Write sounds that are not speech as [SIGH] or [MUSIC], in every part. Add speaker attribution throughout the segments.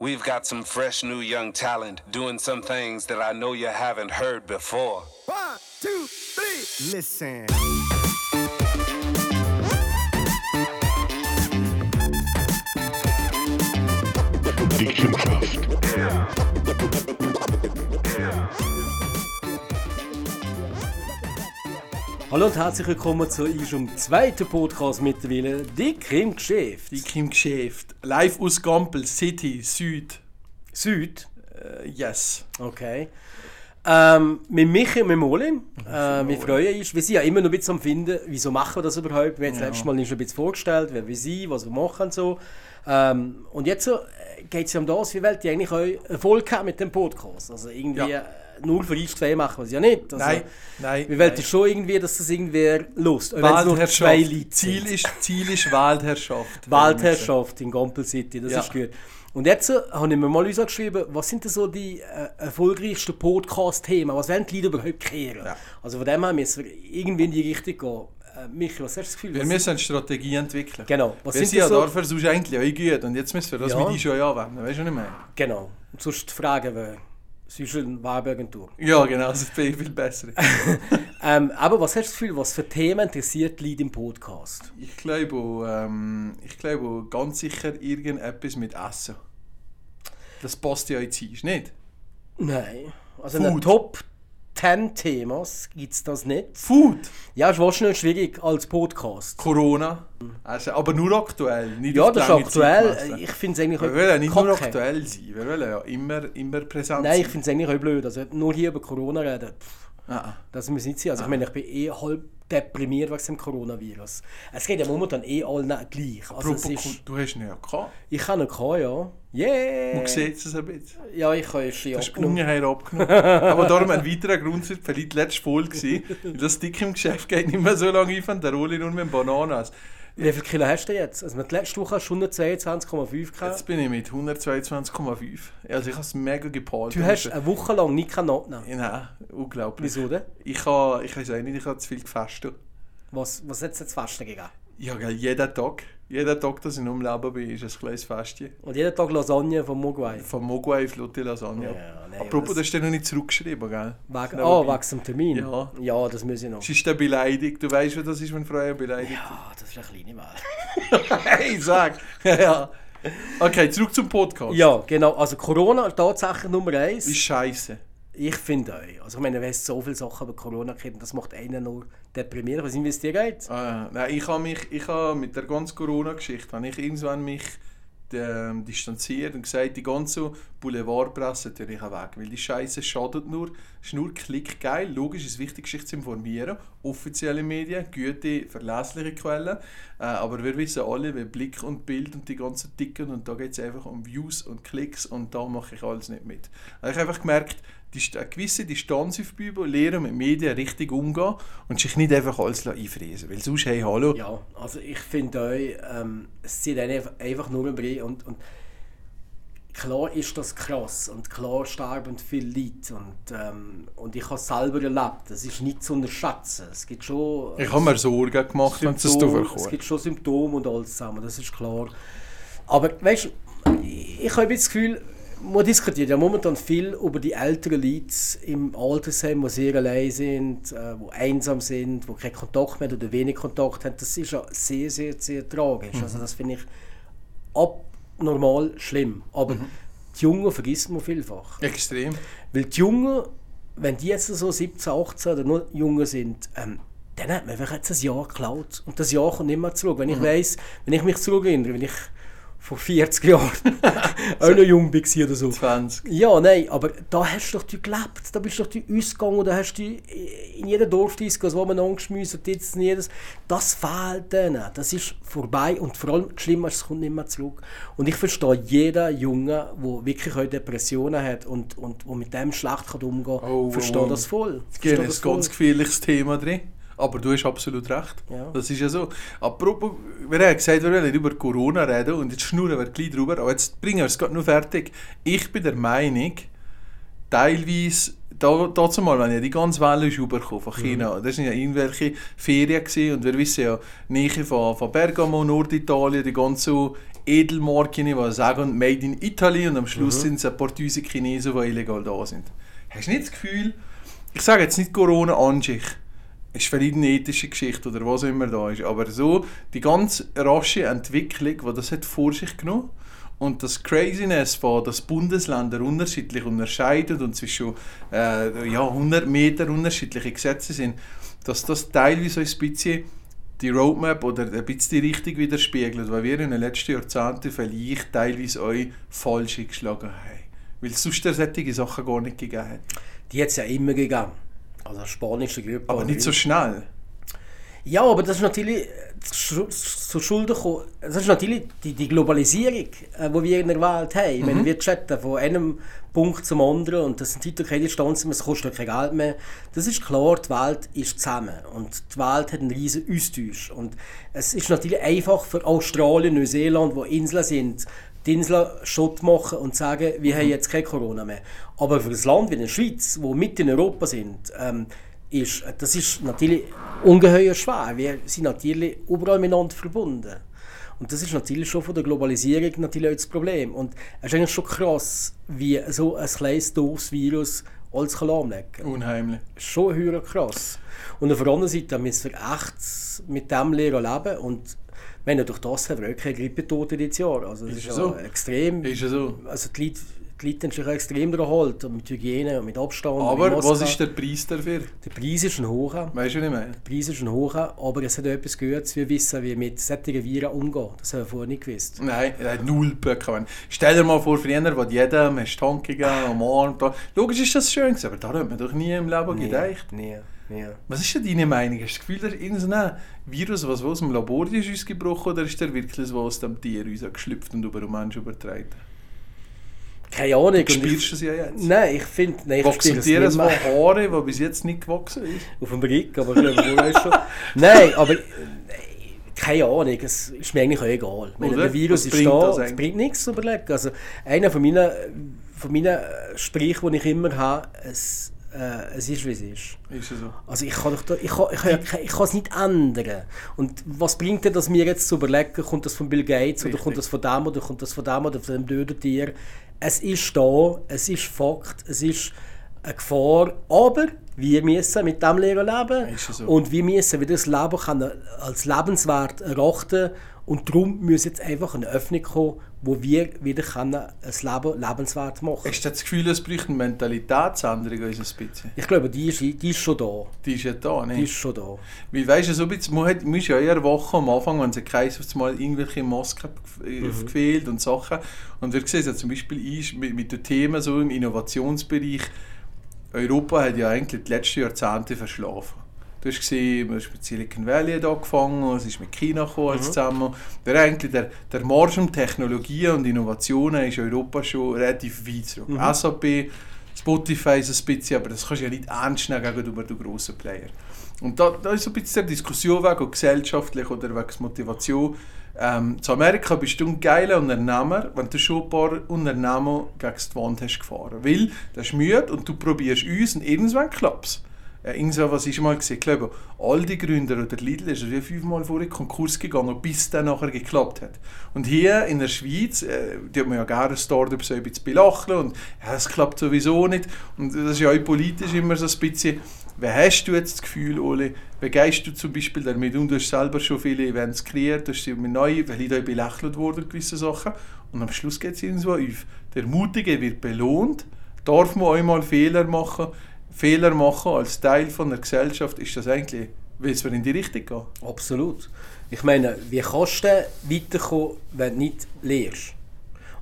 Speaker 1: We've got some fresh new young talent doing some things that I know you haven't heard before.
Speaker 2: One, two, three. Listen.
Speaker 3: Hallo und herzlich willkommen zu unserem zweiten Podcast mittlerweile, Dick im Geschäft.
Speaker 4: Dick im Geschäft. Live aus Gampel, City, Süd.
Speaker 3: Süd.
Speaker 4: Äh, yes.
Speaker 3: Okay. Ähm, mit Michi und mit Molin. Äh, wir freuen uns. Wir sind ja immer noch ein bisschen am Finden, wieso machen wir das überhaupt. Wir haben das letzte Mal schon ein bisschen vorgestellt, wer wir sind, was wir machen und so. Ähm, und jetzt so, geht es ja um das, wie wollt ihr eigentlich euch Erfolg haben mit dem Podcast? Also irgendwie
Speaker 4: Ja.
Speaker 3: Null für uns zwei machen wir es ja nicht. Also,
Speaker 4: Nein, nein.
Speaker 3: Wir wollen schon irgendwie, dass das irgendwer lust. Nur
Speaker 4: Waldherrschaft. Ziel ist, Ziel ist Waldherrschaft. [LAUGHS]
Speaker 3: Waldherrschaft in Gompel City, das
Speaker 4: Ja.
Speaker 3: ist gut. Und jetzt äh, habe ich mir mal geschrieben, was sind denn so die äh, erfolgreichsten Podcast-Themen? Was wollen die Leute überhaupt kehren?
Speaker 4: Ja.
Speaker 3: Also von dem her müssen wir irgendwie in die Richtung gehen. Äh, Michi, was hast du das Gefühl?
Speaker 4: Wir
Speaker 3: was
Speaker 4: müssen eine Strategie entwickeln.
Speaker 3: Genau. Was
Speaker 4: Wir
Speaker 3: sind
Speaker 4: ja
Speaker 3: so-
Speaker 4: dafür sonst eigentlich auch gut. Und jetzt müssen wir das
Speaker 3: Ja.
Speaker 4: mit die schon anwenden. Weißt du nicht mehr?
Speaker 3: Genau. Und sonst fragen wir, sonst eine Werbeagentur.
Speaker 4: Ja, genau. Das ist viel, viel besser. [LAUGHS]
Speaker 3: Ähm, aber was hast du das Gefühl, was für Themen interessiert die Leute im Podcast?
Speaker 4: ich glaube, ähm, ich glaube ganz sicher irgendetwas mit Essen. Das passt ja jetzt ist nicht?
Speaker 3: Nein. Also
Speaker 4: Food.
Speaker 3: Top 10 Themas gibt es das nicht.
Speaker 4: Food,
Speaker 3: Ja, ist wahrscheinlich schwierig als Podcast.
Speaker 4: Corona. Also, aber nur aktuell. Nicht
Speaker 3: Ja, das ist aktuell. Ich finde es eigentlich
Speaker 4: Wir wollen nicht nur
Speaker 3: kacke.
Speaker 4: aktuell sein, wir wollen ja immer, immer präsent
Speaker 3: Nein, ich finde es eigentlich auch blöd. Also nur hier über Corona reden, pff,
Speaker 4: Ah,
Speaker 3: das muss nicht sein. Also ich meine, ich bin eh halb deprimiert wegen dem Coronavirus. Es geht ja momentan eh allen gleich. Also es
Speaker 4: Apropos,
Speaker 3: ist,
Speaker 4: du hast ihn ja gehabt.
Speaker 3: ich habe ihn gehabt, ja. Yeah!
Speaker 4: Man sieht es ein bisschen.
Speaker 3: Ja, ich habe schon
Speaker 4: Du hast
Speaker 3: abgenommen.
Speaker 4: ungeheuer abgenommen. [LAUGHS] Aber darum ein weiterer Grund für vielleicht die letzte Folge gewesen, weil das dick im Geschäft geht nicht mehr so lange ein von der Rolle nur mit Bananas.
Speaker 3: Wie viele Kilo hast du jetzt? Also mit letzte Woche hast du 122,5 gehabt.
Speaker 4: Jetzt bin ich mit 122,5. Also ich habe es mega gepalt.
Speaker 3: Du hast eine Woche lang nicht genommen.
Speaker 4: Nein, unglaublich.
Speaker 3: Wieso denn?
Speaker 4: Ich habe, ich weiß auch nicht, ich habe zu viel gefastet.
Speaker 3: Was, was hat es jetzt Fasten gegeben?
Speaker 4: Ja, gell, jeden Tag. Jeden Tag, dass ich noch am Leben bin, ist ein kleines Festchen.
Speaker 3: Und jeden Tag Lasagne von Mogwai.
Speaker 4: Von Mogwai Flotte Lasagne.
Speaker 3: Ja, nein,
Speaker 4: Apropos,
Speaker 3: das-
Speaker 4: das hast du noch nicht zurückgeschrieben, gell?
Speaker 3: Wegen, ah, wegen dem Termin?
Speaker 4: Ja.
Speaker 3: Ja, das muss ich noch.
Speaker 4: Es ist eine Beleidigung. Du weißt, was das ist, wenn Frauen beleidigt
Speaker 3: Ah, das ist eine kleine Wahl. [LAUGHS]
Speaker 4: Hey, sag! [LAUGHS] ja. Okay, zurück zum Podcast.
Speaker 3: Ja, genau. Also Corona tatsächlich Nummer eins.
Speaker 4: Ist scheiße.
Speaker 3: Ich finde auch. Also ich meine, wenn so viele Sachen über Corona gibt, das macht einen nur deprimiert. Was dir geht?
Speaker 4: Ah, nein, ich habe mich, ich habe mit der ganzen Corona-Geschichte, habe ich irgendwann mich ähm, distanziert und gesagt, die ganze Boulevardpresse tue ich auch weg, weil die Scheiße schadet nur, ist nur klickgeil. Logisch ist es wichtig, sich zu informieren, offizielle Medien, gute, verlässliche Quellen, äh, aber wir wissen alle, wie Blick und Bild und die ganzen Ticken und da geht es einfach um Views und Klicks und da mache ich alles nicht mit. Ich habe einfach gemerkt, die, eine gewisse Distanz aufbauen, lernen mit Medien richtig umgehen und sich nicht einfach alles einfräsen weil sonst, hey, hallo,
Speaker 3: Ja, also ich finde auch, ähm, es einen einfach- nur über und, und klar ist das krass und klar sterben viele Leute und, ähm, und ich habe es selber erlebt. Es ist nicht zu unterschätzen. Es gibt schon...
Speaker 4: ich habe mir Sorgen gemacht, wenn es das
Speaker 3: es gibt schon Symptome und alles zusammen, das ist klar. Aber weißt du, ich habe das Gefühl, man diskutiert ja momentan viel über die älteren Leute im Altersheim, die sehr allein sind, äh, die einsam sind, die keinen Kontakt mehr oder wenig Kontakt haben. Das ist ja sehr, sehr, sehr tragisch. Also das finde ich abnormal schlimm. Aber die Jungen vergisst man vielfach.
Speaker 4: Extrem.
Speaker 3: Weil die Jungen, wenn die jetzt so 17, 18 oder nur Jungen sind, ähm, dann hat man einfach jetzt ein Jahr geklaut. Und das Jahr kommt nicht mehr zurück. Wenn ich weiss, wenn ich mich zurückerinnere, wenn ich vor 40 Jahren [LAUGHS] auch noch jung war oder so.
Speaker 4: 20.
Speaker 3: Ja, nein, aber da hast du doch gelebt, da bist du doch ausgegangen, da hast du in jeder Dorfdisco, wo man angeschmissen jetzt in jedes, das fehlt denen, das ist vorbei und vor allem schlimm ist, es kommt nicht mehr zurück. Und ich verstehe jeden Jungen, der wirklich auch Depressionen hat und, und wo mit dem schlecht kann umgehen kann,
Speaker 4: Oh,
Speaker 3: verstehe
Speaker 4: oh.
Speaker 3: das voll.
Speaker 4: Es gibt
Speaker 3: das
Speaker 4: ein ganz gefährliches Thema drin. Aber du hast absolut recht.
Speaker 3: Ja.
Speaker 4: Das ist ja so. Apropos, wir haben gesagt, wir wollen über Corona reden und jetzt schnurren wir gleich drüber, aber jetzt bringen wir es gerade nur fertig. Ich bin der Meinung, teilweise, da, dazu mal, wenn ja die ganze Welle ist rübergekommen von China, das waren ja irgendwelche Ferien gewesen, und wir wissen ja, Nähe von, von Bergamo, Norditalien, die ganze Edelmarken, die sagen Made in Italy und am Schluss
Speaker 3: Mhm.
Speaker 4: sind es ein paar tausend Chinesen, die illegal da sind. Hast du nicht das Gefühl, ich sage jetzt nicht Corona an sich, ist vielleicht eine ethische Geschichte oder was immer da ist, aber so die ganz rasche Entwicklung, die das hat vor sich genommen und das Craziness von, dass Bundesländer unterschiedlich unterscheiden und zwischen äh, ja, 100 Meter unterschiedliche Gesetze sind, dass das teilweise ein bisschen die Roadmap oder ein bisschen die Richtung widerspiegelt, weil wir in den letzten Jahrzehnten vielleicht teilweise euch falsch eingeschlagen haben. Weil es sonst solche Sachen gar nicht gegeben hat.
Speaker 3: Die hat es ja immer gegeben. Also spanische Grippe.
Speaker 4: Aber nicht so schnell.
Speaker 3: Ja, aber das ist natürlich äh, zu zu Schulden gekommen. Das ist natürlich die, die Globalisierung, äh, die wir in der Welt haben. Ich meine, wir chatten von einem Punkt zum anderen und das sind heute keine Distanzen mehr, es kostet kein Geld mehr. Das ist klar, die Welt ist zusammen und die Welt hat einen riesen Austausch. Und es ist natürlich einfach für Australien, Neuseeland, wo Inseln sind, die Inseln Schott machen und sagen, wir haben jetzt kein Corona mehr. Aber für ein Land wie die Schweiz, wo mit in Europa sind, ähm, ist, das ist natürlich ungeheuer schwer. Wir sind natürlich überall miteinander verbunden. Und das ist natürlich schon von der Globalisierung natürlich das Problem. Und es ist eigentlich schon krass, wie so ein kleines doofes Virus alles kann lahmlegen.
Speaker 4: Unheimlich.
Speaker 3: Schon höher krass. Und auf der anderen Seite müssen wir echt mit dem lernen leben. Und wir haben ja durch das haben wir keine Grippetote dieses Jahr. Also das ist,
Speaker 4: Ist
Speaker 3: ja
Speaker 4: so.
Speaker 3: extrem.
Speaker 4: Ist ja so.
Speaker 3: Also die Leute, die Leute haben sich extrem daran gehalten. Mit Hygiene und mit Abstand.
Speaker 4: Aber
Speaker 3: mit
Speaker 4: was ist der Preis dafür?
Speaker 3: Der Preis ist ein hoher.
Speaker 4: Weißt du, was ich meine?
Speaker 3: Der Preis ist ein hoher, aber es hat auch etwas gehört, wir wissen, wie mit solchen Viren umgehen. Das haben wir vorher nicht gewusst.
Speaker 4: Nein, er hat null Böcke. Stell dir mal vor, früher, wo jedem hast Tank gegeben, am Arm. Da. Logisch ist das schön, aber da hat man doch nie im Leben gedacht.
Speaker 3: Nee, nee.
Speaker 4: Was ist denn deine Meinung? Hast du das Gefühl, ist irgendein Virus, was aus dem Labor ist, ausgebrochen oder ist der wirklich was aus dem Tier uns geschlüpft und über den Menschen übertragen?
Speaker 3: Keine Ahnung.
Speaker 4: Du
Speaker 3: und
Speaker 4: spürst es ja jetzt.
Speaker 3: Nein, ich finde, nein, ich
Speaker 4: Wachsen dir so
Speaker 3: mehr.
Speaker 4: Haare, die bis jetzt nicht gewachsen ist?
Speaker 3: Auf dem Brick, aber ich glaube, wo ist schon. [LAUGHS] Nein, aber keine Ahnung, es ist mir eigentlich auch egal. Wenn der Virus ist da, es bringt nichts zu überlegen. Also, einer von meinen, von meinen Sprüchen, die ich immer habe, es, äh, es ist, wie es ist.
Speaker 4: Ist so.
Speaker 3: Also ich kann, doch da, ich, kann, ich, kann, ich kann es nicht ändern. Und was bringt denn das mir jetzt zu überlegen, kommt das von Bill Gates oder
Speaker 4: Richtig.
Speaker 3: kommt das von dem oder kommt das von dem oder von dem döden Tier? Es ist da, es ist Fakt, es ist eine Gefahr, aber wir müssen mit dem leben
Speaker 4: ja so.
Speaker 3: und wir müssen wieder das Leben können als lebenswert erachten und darum muss jetzt einfach eine Öffnung kommen, wo wir wieder können ein Leben lebenswert machen
Speaker 4: Hast du das Gefühl, es braucht eine Mentalitätsänderung ein bisschen?
Speaker 3: Ich glaube, die ist, die ist schon da.
Speaker 4: Die ist ja da,
Speaker 3: Die
Speaker 4: nicht?
Speaker 3: ist schon da.
Speaker 4: Weil weißt du, so ein bisschen, man, hat, man ist ja eher wach am Anfang, wenn sie Kreis auf mal irgendwelche Masken mhm. gefehlt und Sachen. Und wir sehen ja zum Beispiel ich, mit, mit den Themen so im Innovationsbereich, Europa hat ja eigentlich die letzten Jahrzehnte verschlafen. Du hast ist mit Silicon Valley angefangen, es ist mit China gekommen alles zusammen. Der, eigentlich der, der Marsch um Technologien und Innovationen ist Europa schon relativ weit zurück. SAP, Spotify ist ein bisschen, aber das kannst du ja nicht ernst nehmen gegenüber den grossen Player. Und da, da ist so ein bisschen die Diskussion wegen gesellschaftlich oder wegen Motivation. Ähm, zu Amerika bist du ein geiler Unternehmer, wenn du schon ein paar Unternehmen gegen die Wand hast gefahren. Weil das ist müde und du probierst uns und irgendwann klappt es. Äh, irgendso, was ich mal gesehen ich glaube, all die Gründer oder Lidl ist wie fünfmal vor in Konkurs gegangen, bis es dann nachher geklappt hat. Und hier in der Schweiz, äh, die hat man ja gerne Startups so ein bisschen belacheln und ja, es klappt sowieso nicht. Und das ist ja auch politisch immer so ein bisschen, Wer hast du jetzt das Gefühl, Ole, begeist du zum Beispiel damit und du hast selber schon viele Events kreiert, du hast mit neu, weil ich da belächelt worden, gewisse Sachen. Und am Schluss geht es irgendwo auf. Der Mutige wird belohnt, darf man einmal Fehler machen. Fehler machen als Teil von der Gesellschaft, ist das eigentlich, will es in die Richtung gehen?
Speaker 3: Absolut. Ich meine, wie kannst du weiterkommen, wenn du nicht lehrst?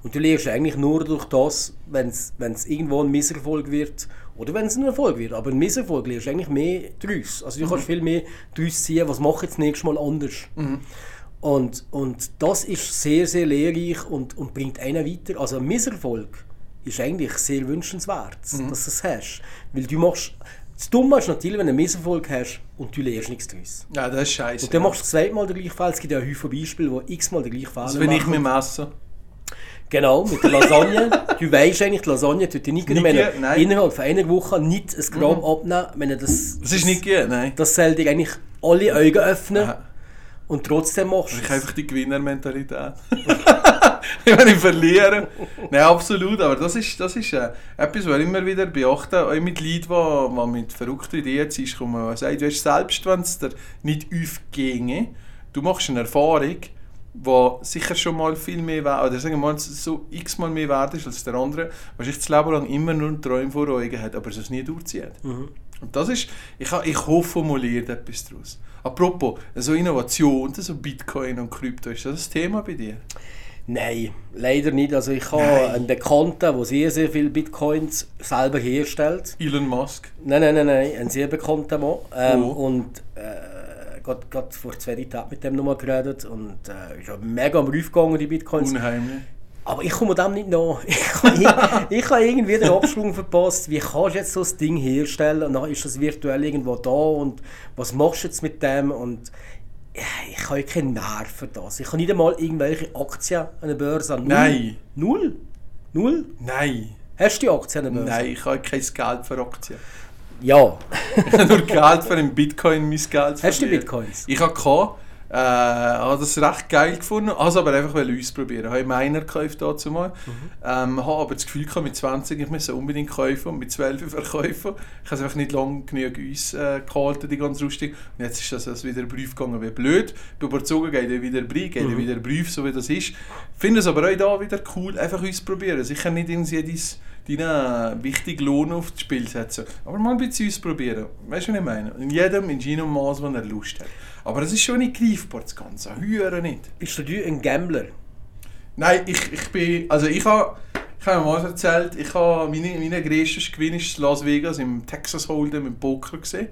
Speaker 3: Und du lernst eigentlich nur durch das, wenn es irgendwo ein Misserfolg wird oder wenn es ein Erfolg wird. Aber ein Misserfolg lernst du eigentlich mehr daraus. Also du kannst viel mehr daraus ziehen, was mache ich jetzt nächstes Mal anders. Und, und das ist sehr, sehr lehrreich und, und bringt einen weiter. Also ein Misserfolg ist eigentlich sehr wünschenswert, dass du es hast. Weil du machst... Das Dumme ist natürlich, wenn du einen Misserfolg hast und du lernst nichts daraus.
Speaker 4: Ja, das ist scheiße.
Speaker 3: Und dann machst du das zweite Mal den gleichen Fall. Es gibt ja Häufig Beispiele, wo x-mal den gleichen Fehler
Speaker 4: also wenn ich
Speaker 3: machen.
Speaker 4: mit dem Essen.
Speaker 3: Genau, mit der Lasagne. [LAUGHS] du weißt eigentlich, die Lasagne tut dir nicht
Speaker 4: gut. Mhm.
Speaker 3: innerhalb von einer Woche nicht ein Gramm abnehmen, wenn du das...
Speaker 4: Das ist nicht gut, nein.
Speaker 3: Das soll dir eigentlich alle Augen öffnen.
Speaker 4: Aha.
Speaker 3: Und trotzdem machst du
Speaker 4: Ich habe einfach die Gewinnermentalität. [LAUGHS] [LAUGHS] [LAUGHS] Wenn ich verliere. Nein, absolut. Aber das ist, das ist äh, etwas, was ich immer wieder beachte. Auch mit Leuten, die, die mit verrückten Ideen sind, kommen und sagen, du hast selbst, wenn es dir nicht aufginge, du machst eine Erfahrung, die sicher schon mal viel mehr wert oder sagen wir mal so x-mal mehr wert ist als der andere, was ich das Leben lang immer nur Traum vor Augen hat, aber es nie durchzieht. Und das ist, ich, ich hoffe, formuliert etwas daraus. Apropos, so Innovation, so Bitcoin und Krypto, ist das ein Thema bei dir?
Speaker 3: Nein, leider nicht. Also ich habe
Speaker 4: Nein.
Speaker 3: einen Bekannten, der sehr, sehr viele Bitcoins selber herstellt.
Speaker 4: Elon Musk.
Speaker 3: Nein, nein, nein, nein, ein sehr bekannter Mann. Ähm,
Speaker 4: Oh.
Speaker 3: Und äh, gerade gerade vor zwei Tagen mit dem nochmal geredet und äh, ist ja mega am Rauf gegangen, die Bitcoins.
Speaker 4: Unheimlich.
Speaker 3: Aber ich komme dem nicht nach. [LAUGHS] Ich habe ir- [LAUGHS] ich habe irgendwie den Absprung verpasst. Wie kannst du jetzt so ein Ding herstellen und dann ist das virtuell irgendwo da und was machst du jetzt mit dem? Und ich habe keinen Nerv für das. Ich habe nicht einmal irgendwelche Aktien an der Börse. Null.
Speaker 4: Nein.
Speaker 3: Null? Null?
Speaker 4: Nein.
Speaker 3: Hast du die Aktien an der Börse?
Speaker 4: Nein, ich habe kein Geld für Aktien.
Speaker 3: Ja.
Speaker 4: Ich habe nur Geld für einen Bitcoin, mein Geld
Speaker 3: Hast du. Bitcoins?
Speaker 4: Ich habe gehabt, äh, habe das recht geil gefunden, also aber einfach ausprobieren. Ich habe meiner gekauft dazu mal. Ähm, habe aber das Gefühl gehabt, mit 20 ich müsse unbedingt kaufen und mit 12 [LAUGHS] verkaufen. Ich habe es einfach nicht lange genug uns äh, gehalten, die ganze Rustung. Und jetzt ist das, das wieder in den Brief gegangen, wie blöd. Bei überzogen geht er wieder Brief, geht er wieder Brief, so wie das ist. Finde es aber auch da wieder cool, einfach ausprobieren. Sicher nicht in jedes deinen wichtigen Lohn auf das Spiel setzen. Aber mal ein bisschen ausprobieren. Weißt du, was ich meine? In jedem, in jedem Maß, wo er Lust hat. Aber es ist schon nicht greifbar, das Ganze. Hören nicht.
Speaker 3: Bist du ein Gambler?
Speaker 4: Nein, ich, ich bin. Also ich habe. Ich habe mal erzählt, ich habe meine, meine größte Gewinn ist in Las Vegas im Texas Hold'em im Poker gesehen.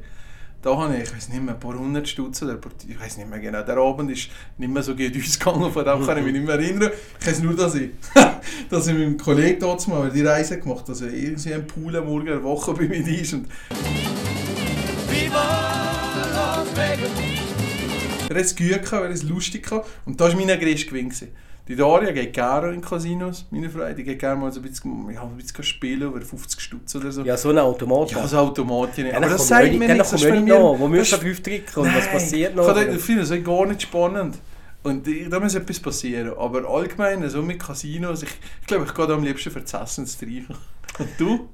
Speaker 4: Da habe ich, ich weiß nicht mehr, ein paar hundert Stutz oder paar, ich weiß nicht mehr genau. Der Abend ist nicht mehr so gut [LAUGHS] ausgegangen, von dem kann ich mich nicht mehr erinnern. Ich weiß nur, dass ich, [LAUGHS] dass ich mit einem Kollegen dort mal die Reise gemacht habe, dass er irgendwie ein Pool am Morgen eine Woche bei mir ist und er hat es gut gehabt, er es lustig gehabt. Und das war mein größter Gewinn. Die Daria geht gerne in Casinos, meine Frau. Die geht gerne mal so ein bisschen, ja, ein bisschen spielen, über 50 Stutz oder so.
Speaker 3: Ja, so ein Automat.
Speaker 4: Ja, so Automaten.
Speaker 3: Dann
Speaker 4: Aber das sagt
Speaker 3: mir
Speaker 4: mir
Speaker 3: nicht-
Speaker 4: nichts. das ist
Speaker 3: nicht nach. Wo
Speaker 4: das
Speaker 3: auf
Speaker 4: ist-
Speaker 3: Auftritt und was passiert noch?
Speaker 4: Ich finde das ist gar nicht spannend. Und da muss etwas passieren. Aber allgemein, so mit Casinos, ich, ich glaube, ich gehe da am liebsten für das Essen. Und du?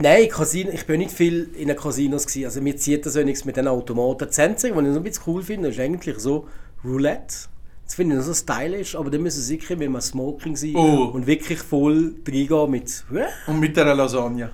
Speaker 3: Nein, Casino, ich bin nicht viel in den Casinos gewesen. Also mir zieht das ja nichts mit den Automaten. Das Einzige, was ich so ein bisschen cool finde, ist eigentlich so Roulette. Das finde ich noch so stylisch, aber dann müssen sie sicher mit einem Smoking sein
Speaker 4: Oh.
Speaker 3: und wirklich voll reingehen mit
Speaker 4: Und mit der Lasagne.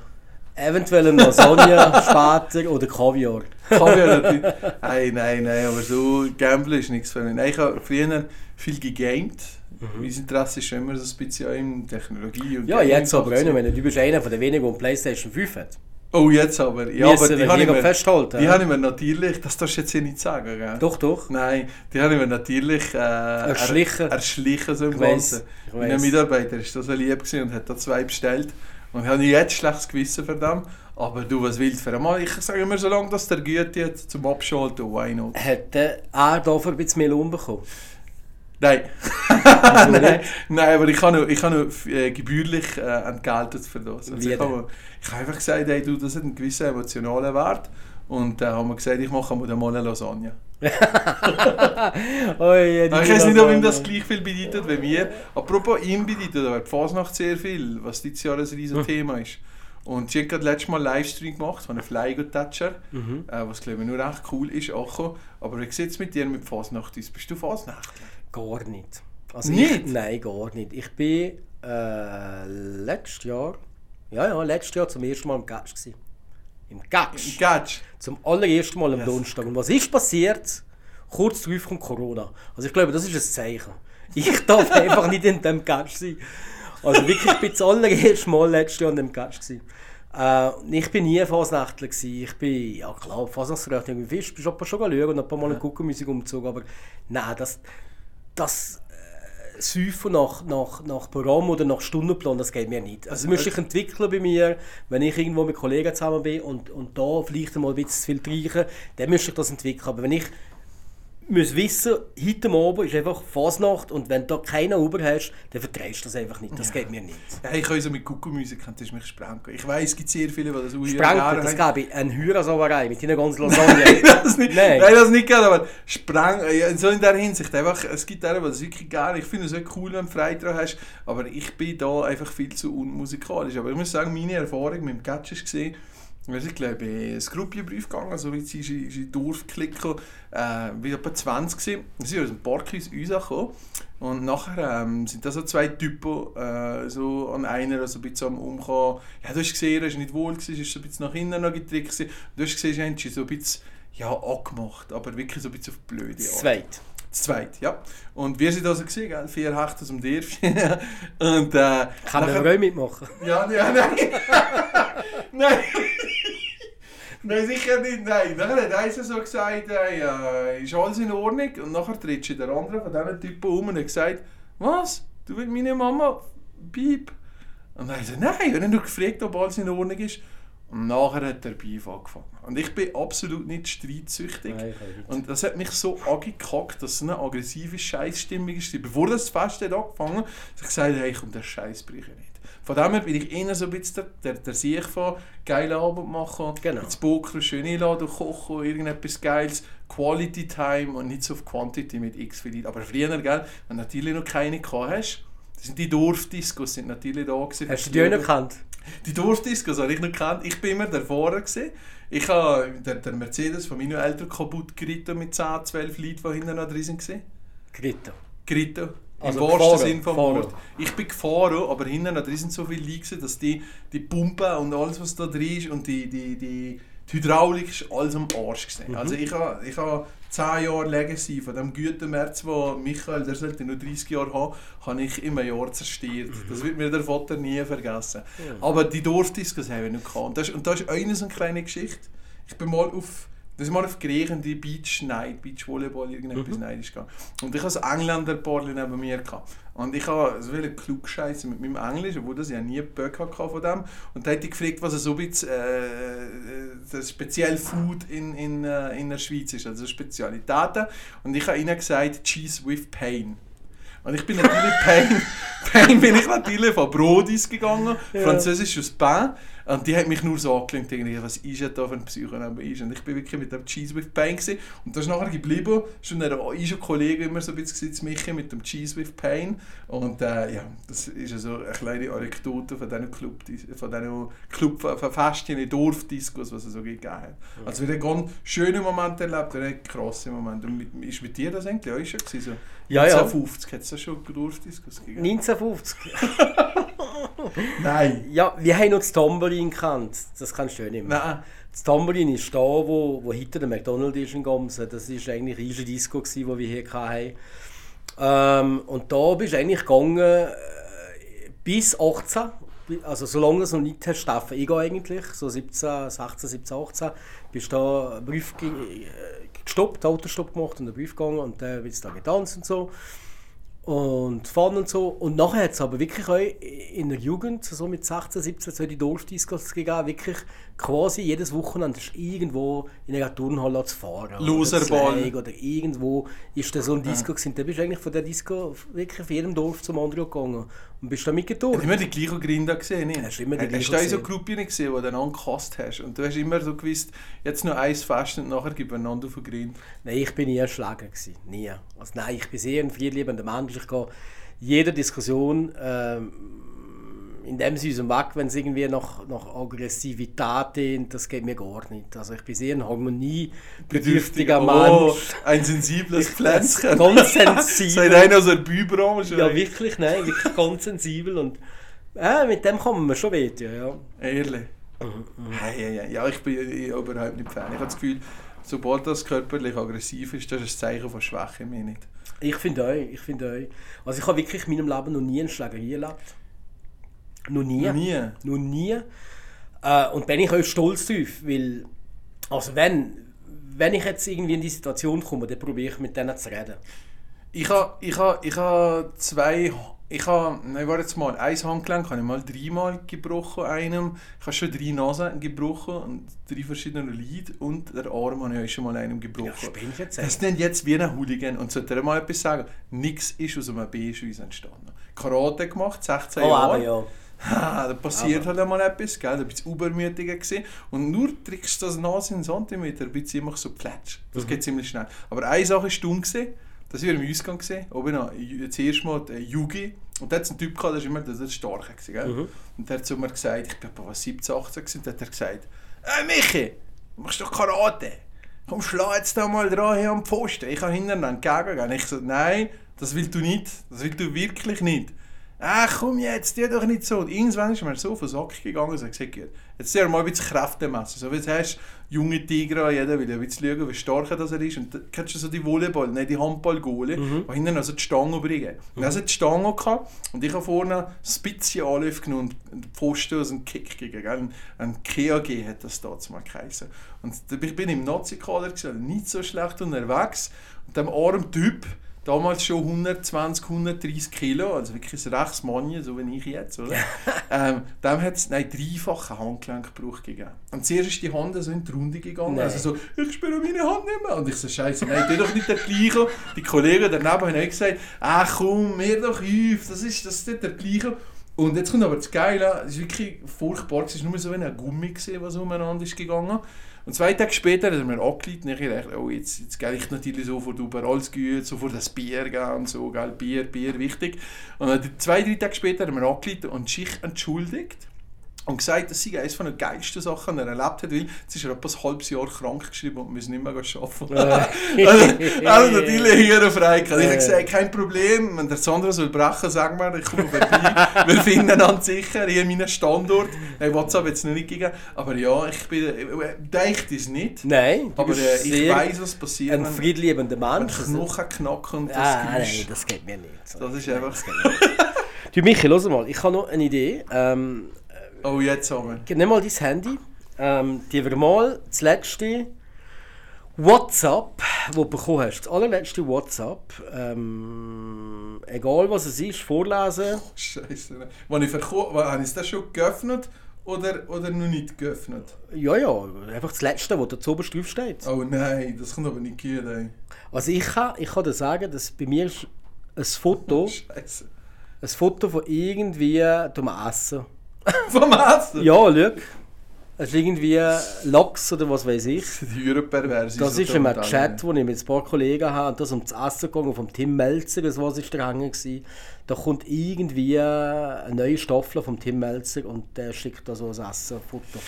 Speaker 3: eventuell einer Lasagne [LAUGHS] später oder Kaviar.
Speaker 4: Kaviar natürlich. Nein, nein, nein, aber so Gamblen ist nichts für mich. Nein, ich habe früher viel gegamed.
Speaker 3: Mhm.
Speaker 4: Mein Interesse ist schon immer so ein bisschen in Technologie und
Speaker 3: Ja,
Speaker 4: Gaming
Speaker 3: jetzt aber auch nicht. Wenn du bist einer von den wenigen, die Playstation 5 hat.
Speaker 4: Oh, jetzt aber. Ja, aber die habe ich, mir,
Speaker 3: festhalten,
Speaker 4: die
Speaker 3: ja?
Speaker 4: habe ich mir natürlich, das darfst du jetzt hier nicht sagen, gell?
Speaker 3: Doch, doch.
Speaker 4: Nein, die habe ich mir natürlich äh,
Speaker 3: Erschlichen.
Speaker 4: Er, erschlichen so im Ganzen. Mein. Mitarbeiter ist da so lieb und hat da zwei bestellt. Und ich habe jetzt schlechtes Gewissen für dem. Aber du, was willst du für einmal? Ich sage immer, solange das der Güte hat zum Abschalten, why not?
Speaker 3: Hat äh, er dafür ein bisschen mehr bekommen?
Speaker 4: Nein.
Speaker 3: Wieso [LAUGHS]
Speaker 4: nein, nein, aber ich habe noch, ich habe noch äh, gebührlich äh, entgeltet für das. Also ich, habe, habe einfach gesagt, hey, du, das hat einen gewissen emotionalen Wert. Und dann haben wir gesagt, ich mache mal eine Lasagne. [LAUGHS]
Speaker 3: Oh, ja,
Speaker 4: Ich weiß nicht, ob ihm das gleich viel bedeutet wie mir. Apropos ihm bedeutet aber die Fasnacht sehr viel, was dieses Jahr ein riesen Thema ist. Und sie hat gerade letztes Mal einen Livestream gemacht von einem Flygo-Toucher,
Speaker 3: Mhm.
Speaker 4: äh, was glaube ich nur echt cool ist. Auch. Aber wie sieht es mit dir mit Fasnacht aus? Bist du Fasnachtler?
Speaker 3: Gar nicht. Also
Speaker 4: Nicht?
Speaker 3: Ich, nein, gar nicht. Ich bin äh, letztes Jahr, ja, ja, letztes Jahr zum ersten Mal im Gatsch gsi. Im Gatsch.
Speaker 4: Gatsch.
Speaker 3: Zum allerersten Mal am
Speaker 4: Yes.
Speaker 3: Donnerstag. Und was ist passiert? Kurz darauf kommt Corona. Also ich glaube, das ist ein Zeichen. Ich [LAUGHS] darf einfach nicht in dem Gatsch sein. Also wirklich, ich bin das allererste Mal letztes Jahr in dem Gatsch gsi. Äh, ich bin nie Fasnächtler gsi. Ich bin, ja klar, Fasnachtsrecht irgendwie Fisch, bin schon, schon schauen und ein paar Mal eine Guckenmusik umgezogen, aber nein, das, das äh, Säufen nach, nach, nach Programm oder nach Stundenplan, das geht mir nicht. Also das müsste ich entwickeln bei mir, wenn ich irgendwo mit Kollegen zusammen bin und, und da vielleicht mal ein bisschen zu viel trinken, dann müsste ich das entwickeln. Aber wenn ich musst wissen, heute Abend ist einfach Fasnacht und wenn du da keinen Uber hast, dann verträgst du das einfach nicht. Das geht mir nicht.
Speaker 4: Ja, ich kann so mit Kuckuckmusik, das ist mich sprengen. Ich weiss, es gibt sehr viele, die das auch
Speaker 3: Sprengen, das gäbe ich. Eine Hürasauerei mit deiner ganzen Lasagne.
Speaker 4: Nein, [LAUGHS] das nicht,
Speaker 3: Nein.
Speaker 4: nein. das nicht gerne, aber Spreng, ja, so in der Hinsicht, einfach, es gibt auch, die das wirklich gerne, ich finde es auch cool, wenn du daran hast, aber ich bin da einfach viel zu unmusikalisch. Aber ich muss sagen, meine Erfahrung mit dem Catch ist gesehen, also ich glaube, bin ins Gruppenbrief gegangen, so jetzt ist in in Dorf geklickt, äh, wie etwa 20 gewesen. Dann sind aus dem Parkhaus rausgekommen und nachher ähm, sind da so zwei Typen äh, so an einer so ein bisschen am Umkommen. Ja, du hast gesehen, er ist nicht wohl gewesen, ist so ein bisschen nach hinten noch getrickt gewesen. Du hast gesehen, sie haben sich so ein bisschen ja, angemacht, aber wirklich so ein bisschen auf blöde Art.
Speaker 3: Zweit.
Speaker 4: Das zweite, ja. Und wir sind also gesehen, gell? vier Hechte aus dem Dörfchen. [LAUGHS] und äh,
Speaker 3: Kann
Speaker 4: nachher-
Speaker 3: auch mitmachen.
Speaker 4: ja, ja, nein. [LAUGHS] nein. Nein, sicher nicht, nein. Nachher hat einer so gesagt, hey, äh, ist alles in Ordnung? Und nachher tritt sich der andere von diesen Typen um und hat gesagt, was? Du willst meine Mama? Piep. Und dann hat er gesagt, nein, und dann hat er gefragt, ob alles in Ordnung ist. Und nachher hat der Beef angefangen. Und ich bin absolut nicht streitsüchtig.
Speaker 3: Nein.
Speaker 4: Und das hat mich so angekackt, dass es eine aggressive Scheißstimmung ist. Bevor das Fest hat angefangen hat, habe ich gesagt, hey, komm, der Scheiß ich nicht. Von dem her bin ich eher so ein bisschen der, der, der Sieg von geilen Abend machen,
Speaker 3: Genau.
Speaker 4: ins Poker, schön einladen, kochen, irgendetwas Geiles, Quality Time und nicht so auf Quantity mit x viel. Aber früher, gell, wenn du natürlich noch keine gehabt hast, das sind die Dorfdiscos sind natürlich da gewesen.
Speaker 3: Hast du die auch noch gekannt?
Speaker 4: Die Dorfdiscos habe ich noch gekannt. Ich bin immer der Fahrer. Gewesen. Ich habe der, der Mercedes von meinen Eltern kaputt geritten mit 10, 12 Leuten, die hinten noch drin waren.
Speaker 3: Grito.
Speaker 4: Geritten. Im
Speaker 3: Also
Speaker 4: wahrsten
Speaker 3: gefahren,
Speaker 4: Sinn vom. Wort. Ich bin gefahren, aber hinten drin sind so viele Leute, gewesen, dass die, die Pumpe und alles, was da drin ist und die, die, die, die Hydraulik ist alles am Arsch
Speaker 3: Mhm.
Speaker 4: gewesen. Also ich habe ich habe 10 Jahre Legacy von dem Gütermärz, wo Michael, der sollte nur 30 Jahre haben, habe ich im Jahr zerstört.
Speaker 3: Mhm.
Speaker 4: Das wird mir der Vater nie vergessen. Aber die Dorfdiscos haben wir noch gehabt. Und das, ist- und das ist eine so eine kleine Geschichte. Ich bin mal auf das ist mal auf Griechen, die Beach Night, Beach Volleyball, irgendetwas
Speaker 3: Mhm.
Speaker 4: neidisch gegangen. Und ich hatte ein Engländer-Paar neben mir. Gehabt. Und ich habe so viele klugscheiße mit meinem Englisch, obwohl das ja nie Böck hatte von dem. Und da hätte ich gefragt, was so ein bisschen äh, das spezielle Food in, in, äh, in der Schweiz ist, also Spezialitäten. Und ich habe ihnen gesagt, Cheese with Pain. Und ich bin natürlich [LAUGHS] Pain, Pain bin ich natürlich von Brodis gegangen, französisches Pain. Und die hat mich nur so irgendwie, was ist denn da für ein Psycho ist. Und ich bin wirklich mit dem Cheese with Pain gewesen. Und das ist nachher geblieben. Schon ein ist ein Kollege immer so ein bisschen gewesen, Michi mit dem Cheese with Pain. Und äh, ja, das ist also eine kleine Anekdote von diesen Club, von diesen Club, von Festchen, Dorfdiskos, was es so gegeben hat. Also wieder ganz schöne Momente erlebt, wieder krasse Momente. Und mit, ist mit dir das eigentlich auch schon gewesen? So
Speaker 3: Ja, ja.
Speaker 4: 1950 hat es da schon Dorfdiskos gegeben?
Speaker 3: 1950. [LAUGHS] [LAUGHS]
Speaker 4: Nein.
Speaker 3: Ja, wir haben noch das Tamborin gekannt. Das kannst du ja nicht mehr.
Speaker 4: Nein.
Speaker 3: Das Tamborin ist da, wo, wo hinter der McDonald's ist in Gomsen. Das war eigentlich eine riesige Disco, die wir hier hatten. Ähm, und da bist du eigentlich gegangen äh, bis 18. Also solange du noch nicht hast, Stefan, ich gehe eigentlich, so 17, 16, 17, 18, bist da einen Brief äh, gestoppt, Autostopp gemacht und einen Brief gegangen und dann wird da getanzt und so und fahren und so. Und nachher hat es aber wirklich auch in der Jugend, so mit 16, 17, so die Dorfdiscos gegeben, wirklich quasi jedes Wochenende irgendwo in einer Turnhalle zu fahren. oder
Speaker 4: Loserball.
Speaker 3: League Oder irgendwo ist da so ein Disco gewesen. Da bist du eigentlich von der Disco wirklich von jedem Dorf zum anderen gegangen und bist da mitgeturnt.
Speaker 4: Immer die gleichen Grinder gesehen, nicht?
Speaker 3: Hast du immer die
Speaker 4: Hast
Speaker 3: gleichen
Speaker 4: du auch so. Gruppen gesehen, die du einander gehasst hast? Und du hast immer so gewusst, jetzt noch eins fest und nachher gibt man einander auf den Grind.
Speaker 3: Nein, ich bin nie ein Schläger. Gewesen. Nie. Also nein, ich bin sehr ein friedliebender Mensch. Ich gehe jeder Diskussion ähm, in dem Sinne weg, wenn es irgendwie nach, nach Aggressivität dient, das geht mir gar nicht. Also ich bin sehr ein harmoniebedürftiger
Speaker 4: Oh,
Speaker 3: Mensch.
Speaker 4: ein sensibles Pflänzchen.
Speaker 3: Ganz sensibel. [LAUGHS]
Speaker 4: einer aus der Bübranche.
Speaker 3: ja, wirklich, nein, wirklich ganz sensibel. Und äh, mit dem kann man schon wehtun, ja.
Speaker 4: Ehrlich.
Speaker 3: Mhm,
Speaker 4: Hey, hey. Ja, ich bin ich überhaupt nicht Fan. Ich habe das Gefühl, sobald das körperlich aggressiv ist, das ist ein Zeichen von Schwäche, mir nicht.
Speaker 3: Ich finde auch, ich finde auch. Also ich habe wirklich in meinem Leben noch nie eine Schlägerei erlebt. Noch nie.
Speaker 4: Noch nie.
Speaker 3: Noch nie. Äh, und bin ich auch stolz drauf, weil, also wenn, wenn ich jetzt irgendwie in die Situation komme, dann probiere ich mit denen zu reden.
Speaker 4: Ich habe ich ha, ich ha zwei ich habe, nein, warte jetzt mal, ein Handgelenk habe ich mal dreimal gebrochen, einem. Ich habe schon drei Nasen gebrochen und drei verschiedene Leute und der Arm habe ich auch schon mal einem gebrochen.
Speaker 3: Ja, spinnst du jetzt
Speaker 4: das nennt jetzt wie ein Hooligan und sollte dir mal etwas sagen, nichts ist aus einem B-Schweiß entstanden. Karate gemacht, 16
Speaker 3: Oh,
Speaker 4: Jahre.
Speaker 3: aber ja.
Speaker 4: Ha, da passiert halt einmal etwas, gell? ein bisschen übermütiger gewesen. Und nur trickst du das Nase in Zentimeter, ein bisschen immer so plätsch. Das geht ziemlich schnell. Aber eine Sache war dumm, gewesen, das war im Ausgang, gewesen, oben noch, das erste Mal der Yugi. Und da hat es einen Typ gehabt, der war immer der, Starke. Gewesen, gell? Und der hat zu mir gesagt, ich bin etwa was 17, 18 gewesen, und dann hat er gesagt, «Hey Michi, du machst doch Karate. Komm, schlag jetzt da mal dran hier am Pfosten. Ich kann hinterher entgegengehen. Ich so, nein, das willst du nicht. Das willst du wirklich nicht. Ach komm jetzt, die doch nicht so. Und irgendwann ist mir so auf den Sack gegangen und hat gesagt, jetzt soll er mal ein bisschen Kräfte messen. So wie jetzt hast du junge Tiger, jeder will ein bisschen schauen, wie stark das er ist. Und dann kennst du so die Volleyball, nein, die Handballgoale,
Speaker 3: Mhm.
Speaker 4: die hinten also die Stange bringen. Und er hat die Stange gehabt und ich habe vorne Spitze Anläufe genommen und Pfosten aus dem Kick gegeben. Ein, ein KAG hat das damals mal geheißen. Und ich bin im Nazi-Kader, gewesen, nicht so schlecht unterwegs. Und dem armen Typ, damals schon 120, 130 Kilo, also wirklich ein rechtes Mann, so wie ich jetzt, oder? [LAUGHS] ähm, dem hat es dreifachen Handgelenkbruch gegeben. Und zuerst ist die Hand so in die Runde gegangen,
Speaker 3: Nein.
Speaker 4: also so, ich spüre meine Hand nicht mehr. Und ich so, scheiße, nein, tu doch nicht der gleiche. Die Kollegen daneben haben auch gesagt, ach komm, mir doch auf, das ist, das ist nicht der gleiche. Und jetzt kommt aber das Geile, es ist wirklich furchtbar, es war nur so wie ein Gummi, gewesen, was umeinander ist gegangen. Und zwei Tage später hat er mir angeleitet und ich dachte, oh, jetzt, jetzt gehe ich natürlich sofort über alles gut, sofort das Bier gehen so, gell, Bier, Bier, wichtig. Und dann zwei, drei Tage später hat er mir angeleitet und sich entschuldigt und gesagt, das sei eines von den geilsten Sachen, die er erlebt hat, weil jetzt ist er etwa ein halbes Jahr krank geschrieben und muss nicht mehr arbeiten. [LAUGHS] [LAUGHS] also, also natürlich hier frei. Ich habe gesagt, kein Problem, wenn der Sandra soll brechen, sag mal, ich komme vorbei. [LAUGHS] Wir finden einander sicher, hier meinen Standort. Nein, WhatsApp jetzt nicht gegeben, aber ja, ich bin, denkt es nicht.
Speaker 3: Nein,
Speaker 4: Aber äh, ich weiß, was passiert,
Speaker 3: ein friedliebender Mensch. Also-
Speaker 4: Knochen knacken und das
Speaker 3: Ah,
Speaker 4: Geräusch.
Speaker 3: nein, das geht mir nicht.
Speaker 4: Das ist einfach...
Speaker 3: Du Michi, los mal, ich habe noch eine Idee. Ähm,
Speaker 4: Oh, jetzt haben wir.
Speaker 3: nimm mal dein Handy. Ähm, die wir mal das letzte WhatsApp, das du bekommen hast, das allerletzte WhatsApp, ähm, egal was es ist, vorlesen.
Speaker 4: Scheiße. Wann ich habe ich das schon geöffnet oder, oder noch nicht geöffnet?
Speaker 3: Ja, ja, einfach das letzte, das da oberst drauf steht.
Speaker 4: Oh nein, das kommt aber nicht gut, ey.
Speaker 3: Also ich kann, ich kann dir sagen, dass bei mir ist ein Foto, [LAUGHS]
Speaker 4: Scheiße.
Speaker 3: ein Foto von irgendwie dem Essen. [LAUGHS]
Speaker 4: Vom Essen?
Speaker 3: Ja, schau. Es ist irgendwie Lachs oder was weiß ich. [LAUGHS]
Speaker 4: Die.
Speaker 3: Das ist in einem Chat, wo ich mit ein paar Kollegen habe, und das um das Essen gegangen vom Tim Melzer, das ist der gewesen. Da kommt irgendwie eine neue Staffel vom Tim Melzer und der schickt da so ein Essen-Foto.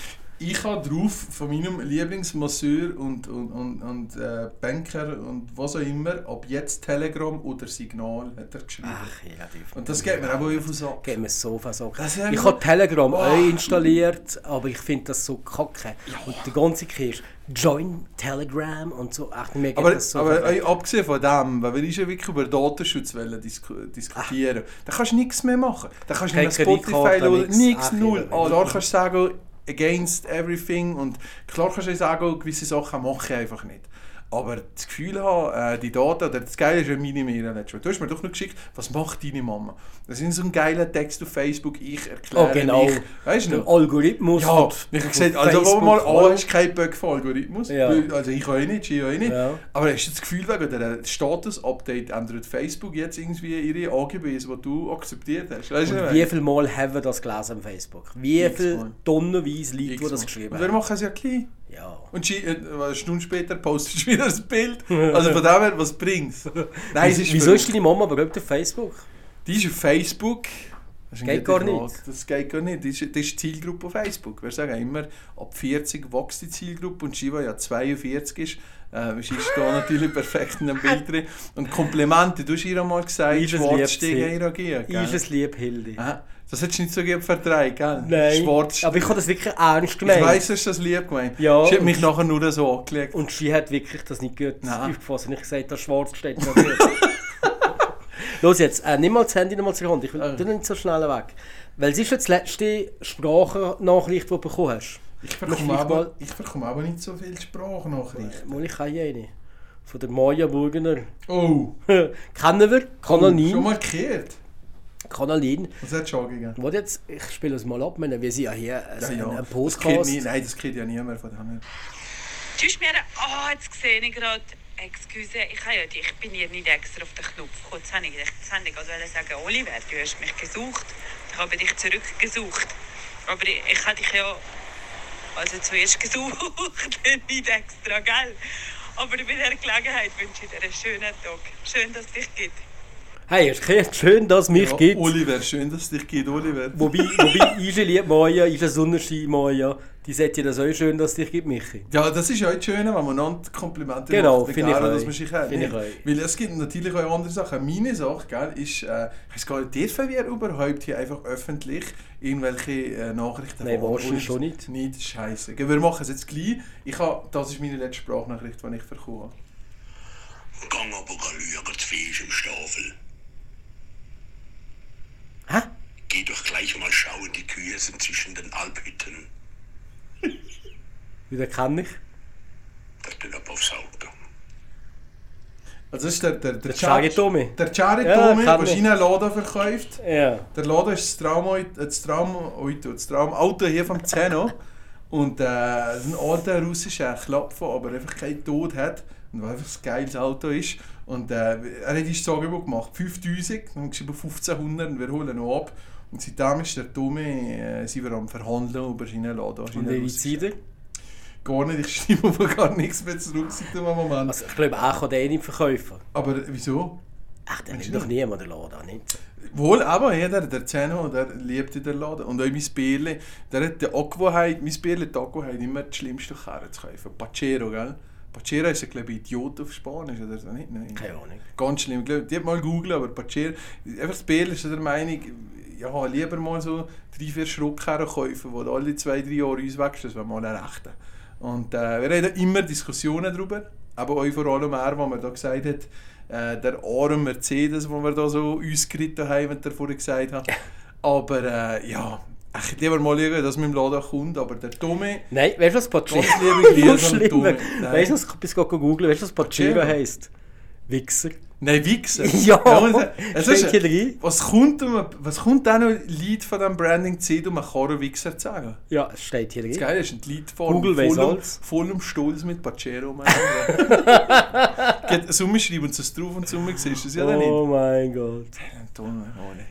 Speaker 4: Ich habe drauf von meinem Lieblingsmasseur und, und, und, und äh, Banker und was auch immer, ab jetzt Telegram oder Signal, hat er geschrieben.
Speaker 3: Ach ja, die
Speaker 4: und das geht mir auch auf den Sack.
Speaker 3: geht mir so.
Speaker 4: Das ist ja
Speaker 3: Ich habe Telegram
Speaker 4: Wow.
Speaker 3: auch installiert, aber ich finde das so kacke. Und der ganze Kirsch, Join Telegram und so, ach, mir geht
Speaker 4: Aber,
Speaker 3: das so
Speaker 4: aber ey, abgesehen von dem, weil wir ja wirklich über Datenschutz wollen disku diskutieren, da kannst du nichts mehr machen. Da kannst du nicht mehr Spotify oder nichts,
Speaker 3: Ach,
Speaker 4: null.
Speaker 3: ja,
Speaker 4: Klar kannst du sagen, against everything und klar kannst du sagen, gewisse Sachen mache ich einfach nicht. Aber das Gefühl haben, äh, die Daten, oder das Geile ist ja minimieren. letztes Mal. Du hast mir doch noch geschickt, was macht deine Mama? Das ist so ein geiler Text auf Facebook, ich erkläre
Speaker 3: Oh, genau.
Speaker 4: mich. Weißt du noch?
Speaker 3: Algorithmus.
Speaker 4: Ja, ich habe gesagt, also wo mal an ist kein Bug von Algorithmus.
Speaker 3: Ja.
Speaker 4: Also ich auch nicht, ich auch nicht.
Speaker 3: Ja.
Speaker 4: Aber hast du das Gefühl, wegen der Status-Update ändert Facebook jetzt irgendwie ihre AGBs, die du akzeptiert hast? Weißt du,
Speaker 3: wie
Speaker 4: ich
Speaker 3: viel Mal haben wir das gelesen am Facebook? Wie viele tonnenweise Leute,
Speaker 4: meine?
Speaker 3: die das geschrieben
Speaker 4: Und wir
Speaker 3: haben?
Speaker 4: machen es ja klein.
Speaker 3: Ja.
Speaker 4: Und sie, äh, eine Stunde später postest du wieder das Bild. [LAUGHS] Also von dem her, was bringt Nein, es
Speaker 3: Wieso ist deine Mama berühmt auf Facebook?
Speaker 4: Die ist auf Facebook. Das
Speaker 3: Geht gar
Speaker 4: Frage.
Speaker 3: nicht.
Speaker 4: Das geht gar nicht. Das ist, das ist die Zielgruppe auf Facebook. Wir sagen immer, ab 40 wächst die Zielgruppe und Shiva ja 42 ist. Äh, sie ist da natürlich [LAUGHS] perfekt in einem Bild drin. Und Komplimente, du hast ihr einmal gesagt,
Speaker 3: Ist es
Speaker 4: schwarz
Speaker 3: lieb
Speaker 4: stehen
Speaker 3: gewesen.
Speaker 4: reagieren.
Speaker 3: Ist es lieb, Hildi?
Speaker 4: Aha. Das hättest du nicht so gut vertragen, gell?
Speaker 3: Nein,
Speaker 4: Schwarz.
Speaker 3: aber ich habe das wirklich ernst
Speaker 4: ich
Speaker 3: gemeint.
Speaker 4: weiss, du hast das lieb gemeint.
Speaker 3: Ja,
Speaker 4: Sie hat mich nachher nur so angelegt.
Speaker 3: Und sie hat wirklich das nicht gut aufgefasst. Und ich gesagt, das Schwarz steht noch gut. [LAUGHS] Los jetzt, äh, nimm mal das Handy noch mal zur Hand. Ich will du nicht so schnell weg. Weil es ist jetzt die letzte Sprachnachricht, die du bekommen hast.
Speaker 4: Ich bekomme,
Speaker 3: ich
Speaker 4: aber,
Speaker 3: mal-
Speaker 4: ich bekomme aber nicht so viel Sprachnachrichten.
Speaker 3: Mal, ich habe hier eine. Von der Maja Burgener.
Speaker 4: Oh, [LAUGHS]
Speaker 3: Kennen wir? Kanonin.
Speaker 4: schon mal gehört.
Speaker 3: Kanalin.
Speaker 4: Was hat schon gegeben?
Speaker 3: Wo jetzt, ich spiele es mal ab, meine, wir sind ja hier
Speaker 4: Ja,
Speaker 3: ein,
Speaker 4: ja.
Speaker 3: ein
Speaker 4: Das
Speaker 3: Podcast.
Speaker 4: nie, nein, das kennt ja niemand von denen.
Speaker 5: Tschüss, mir. Ah, jetzt sehe ich gerade. Excuse, ich, habe ja, ich bin hier nicht extra auf den Knopf gekommen. Jetzt habe ich, jetzt habe ich gerade sagen, Oliver, du hast mich gesucht. Ich habe dich zurückgesucht. Aber ich, ich habe dich ja also zuerst [LAUGHS] gesucht, nicht extra, gell? Aber bei dieser Gelegenheit wünsche ich dir einen schönen Tag. Schön, dass es dich gibt.
Speaker 3: Hey, ist [LAUGHS] schön, dass es mich
Speaker 4: Ja,
Speaker 3: gibt.
Speaker 4: Oliver, schön, dass es dich gibt, Oliver.
Speaker 3: Wobei, wobei [LAUGHS] Ische liebt Maja, Ische Sonnenschein Maja. Die sagt ja das auch schön, dass es dich gibt, Michi.
Speaker 4: Ja, das ist ja auch das Schöne, wenn man einander Komplimente
Speaker 3: Genau,
Speaker 4: macht,
Speaker 3: finde ich
Speaker 4: egal,
Speaker 3: auch.
Speaker 4: dass man sich kennt.
Speaker 3: Ich auch.
Speaker 4: Weil es gibt natürlich auch andere Sachen. Meine Sache gell, ist, äh, ich weiß gar nicht, dürfen wir überhaupt hier einfach öffentlich irgendwelche äh, Nachrichten
Speaker 3: Nein, wahrscheinlich schon nicht.
Speaker 4: Nicht, scheiße. Wir machen es jetzt gleich. Ich hab, das ist meine letzte Sprachnachricht, die ich bekommen habe.
Speaker 6: Gang aber schauen, zu viel ist im Staffel.
Speaker 3: Hä?
Speaker 6: Geh doch gleich mal schauen, die Kühe sind zwischen den Alphütten.
Speaker 3: Wieder kann ich.
Speaker 6: Das bin ab aufs Auto.
Speaker 4: Also das ist der, der, der,
Speaker 3: Der Chari Tomi.
Speaker 4: Der Chari
Speaker 3: Ja,
Speaker 4: der seinen Laden verkauft.
Speaker 3: Ja.
Speaker 4: Der Laden ist das Traumauto, das Traumauto, das Traumauto hier vom Zeno. Und äh, ein alter russischer Klapfer, aber einfach keinen Tod hat. Und weil einfach ein geiles Auto ist. Und äh, er hat das Angebot gemacht, 5000, dann haben wir geschrieben 1500 und wir holen noch ab. Und seitdem ist der Tomi, äh, sind wir am Verhandeln über seinen Laden.
Speaker 3: Und wie. Zeit?
Speaker 4: Gar nicht, ich schreibe aber gar nichts mehr zurück seit dem Moment.
Speaker 3: Also, ich glaube, auch kann der nicht verkaufen.
Speaker 4: aber wieso?
Speaker 3: Ach, der nimmt doch niemand den Laden, nicht?
Speaker 4: Wohl, aber ja, der, der Zeno, der liebt in der Laden. Und auch mein Bärli, der hat die Aquaheit, mein Bärli hat die Aquaheit immer die schlimmsten Karren zu kaufen. Pacero, gell? Pacero ist, glaube ich, Idiot auf Spanisch, oder so nicht? Nein.
Speaker 3: Keine Ahnung.
Speaker 4: Ganz schlimm. Ich glaube, Die hat mal googeln, aber Pacero, einfach das Bärli ist der Meinung, ja, lieber mal so drei, vier Schrottkarren kaufen, die alle zwei, drei Jahre uns wechseln, das wäre mal eine rechte. Und äh, wir reden immer Diskussionen darüber, aber auch vor allem er, wo man da gesagt hat, äh, der arme Mercedes, den wir da so uns geritten haben, wenn der vorher gesagt hat. [LAUGHS] Aber äh, ja, ich lieber mal schauen, dass man im Laden kommt, aber der Tommy,
Speaker 3: Nein, weißt du, was Pacero
Speaker 4: Ganz liebe Grüße.
Speaker 3: Weißt du, was ich bis googeln, weißt du, was Pacero heisst? Wichser.
Speaker 4: nein, Wichser. [LAUGHS]
Speaker 3: Ja,
Speaker 4: es
Speaker 3: steht
Speaker 4: ist, was kommt, um, was kommt auch noch Lied von diesem Branding Zeit, um einen Karren Wichser zu sagen?
Speaker 3: Ja, es steht hier
Speaker 4: Das. Geile ist ein Liedform,
Speaker 3: Google weiss
Speaker 4: vollem,
Speaker 3: alles.
Speaker 4: vollem Stolz mit Pacero. Summe [LAUGHS] schreiben uns das drauf und Summe siehst du es ja dann
Speaker 3: Oh
Speaker 4: nicht.
Speaker 3: mein Gott.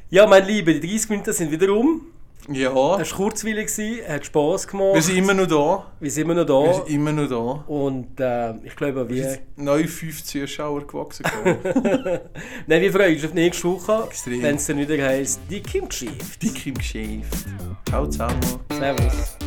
Speaker 3: Ja, mein Liebe, die 30 Minuten sind wieder um.
Speaker 4: Ja,
Speaker 3: Es war kurzweilig, hat Spass gemacht.
Speaker 4: wir sind immer noch da.
Speaker 3: Wir sind immer noch
Speaker 4: Wir
Speaker 3: da.
Speaker 4: sind immer noch da.
Speaker 3: Und äh, ich glaube,
Speaker 4: Wir
Speaker 3: wir,
Speaker 4: neu fünf Zuschauer gewachsen. [LAUGHS]
Speaker 3: nein, wir freuen uns auf nächste Woche, wenn es dann wieder heisst, die Kimchi.
Speaker 4: ich. Dick im Geschäft. Ciao zusammen.
Speaker 3: Servus.